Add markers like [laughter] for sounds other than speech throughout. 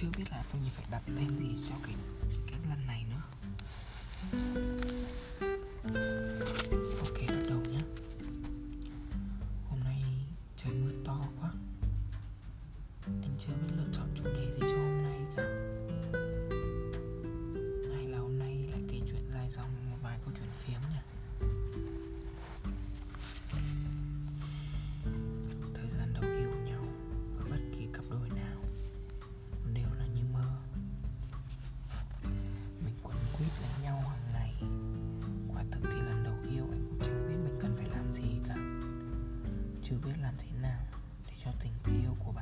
chưa biết là Phương Nhi phải đặt tên gì cho cái cái lần này nữa. Ok, bắt đầu nhé. Hôm nay trời mưa to quá. Anh chưa biết lựa chọn chủ đề gì.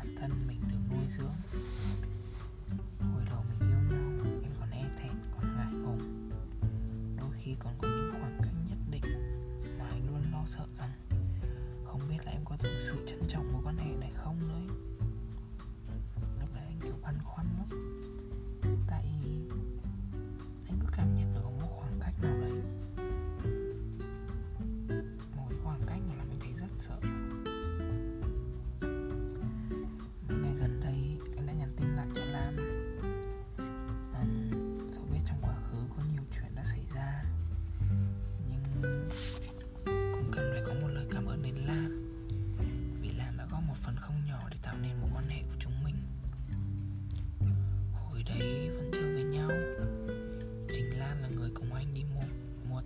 Bản thân mình được nuôi dưỡng. Hồi đầu mình yêu nhau em còn e thẹn, còn ngại ngùng. Đôi khi còn có những khoảng cách nhất định mà anh luôn lo sợ rằng Không biết là em có thực sự trân trọng mối quan hệ này không nữa Lúc đấy anh kiểu băn khoăn lắm.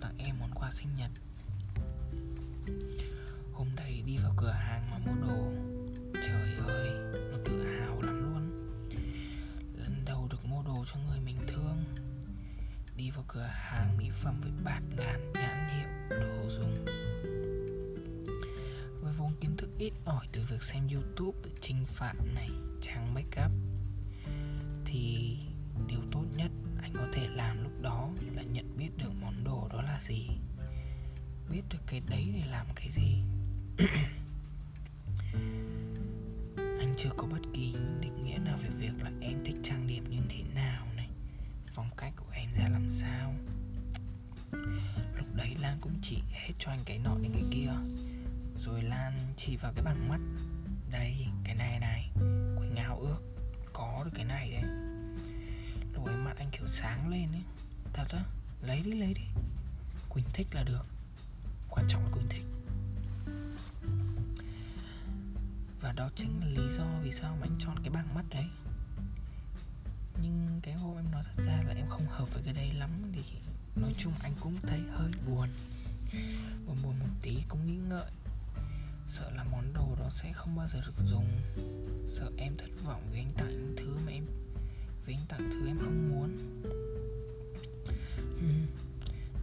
Tặng em món quà sinh nhật. Hôm đấy đi vào cửa hàng mà mua đồ. Trời ơi, nó tự hào lắm luôn. Lần đầu được mua đồ cho người mình thương. Đi vào cửa hàng mỹ phẩm với bạt ngàn nhãn hiệu đồ dùng. Với vốn kiến thức ít ỏi từ việc xem youtube từ Trinh Phạm này, trang make up Thì điều tốt nhất anh có thể làm lúc đó là nhận biết được Biết được cái đấy để làm cái gì. [clears throat] Anh chưa có bất kỳ những định nghĩa nào về việc là em thích trang điểm như thế nào này Phong cách của em ra làm sao. Lúc đấy Lan cũng chỉ hết cho anh cái nọ đến cái kia Rồi Lan chỉ vào cái bằng mắt. Đây, cái này này Quỳnh ngao ước Có được cái này đấy. Lúc ấy mặt anh kiểu sáng lên ấy Thật á, lấy đi lấy đi. Quỳnh thích là được. Quan trọng của Quỳnh thích. Và đó chính là lý do vì sao mà anh chọn cái bảng mắt đấy. Nhưng cái hôm em nói thật ra là em không hợp với cái đây lắm Thì nói chung anh cũng thấy hơi buồn. Buồn buồn một tí cũng nghĩ ngợi. Sợ là món đồ đó sẽ không bao giờ được dùng. Sợ em thất vọng vì anh tặng những thứ mà em, Vì anh tặng thứ em không muốn.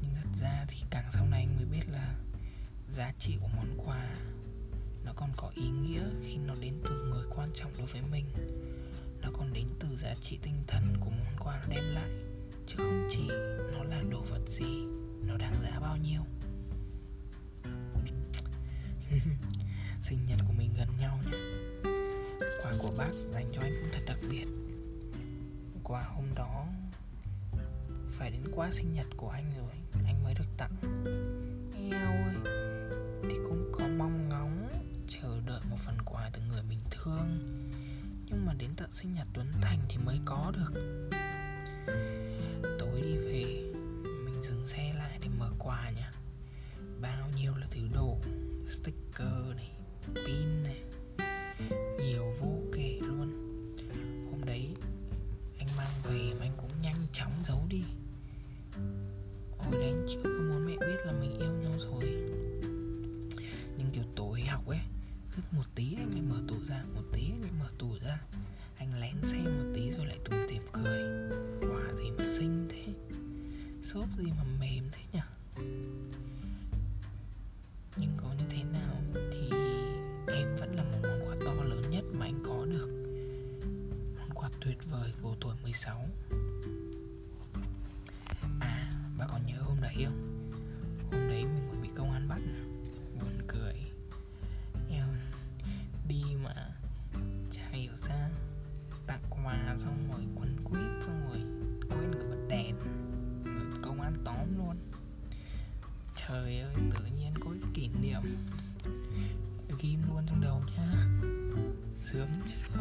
Nhưng thật ra thì càng sau này biết là Giá trị của món quà Nó còn có ý nghĩa khi nó đến từ người quan trọng đối với mình. Nó còn đến từ giá trị tinh thần của món quà nó đem lại, Chứ không chỉ nó là đồ vật gì Nó đáng giá bao nhiêu. [laughs] Sinh nhật của mình gần nhau nhé. Quà của bác dành cho anh cũng thật đặc biệt. Quà hôm đó Phải đến quá sinh nhật của anh rồi. Sinh nhật Tuấn Thành thì mới có được. Tối đi về, Mình dừng xe lại để mở quà nhá. Bao nhiêu là thứ đồ, Sticker này, Pin này, Nhiều vô kể luôn. Hôm đấy, Anh mang về mà anh cũng nhanh chóng giấu đi. Hồi đấy anh chưa muốn mẹ biết là mình yêu nhau rồi. Nhưng kiểu tối học ấy Cứ một tí anh lại mở tủ ra Một tí. Anh lén xem một tí rồi lại tủm tỉm cười. Quả gì mà xinh thế? Xốp gì mà mềm thế nhỉ? Nhưng có như thế nào Thì em vẫn là một món quà to lớn nhất mà anh có được. Món quà tuyệt vời của tuổi 16 xong rồi quấn quýt xong rồi quên cả bật đèn. Rồi công an tóm luôn. Trời ơi, tự nhiên có cái kỷ niệm. Ghim luôn trong đầu nha. Sướng chưa?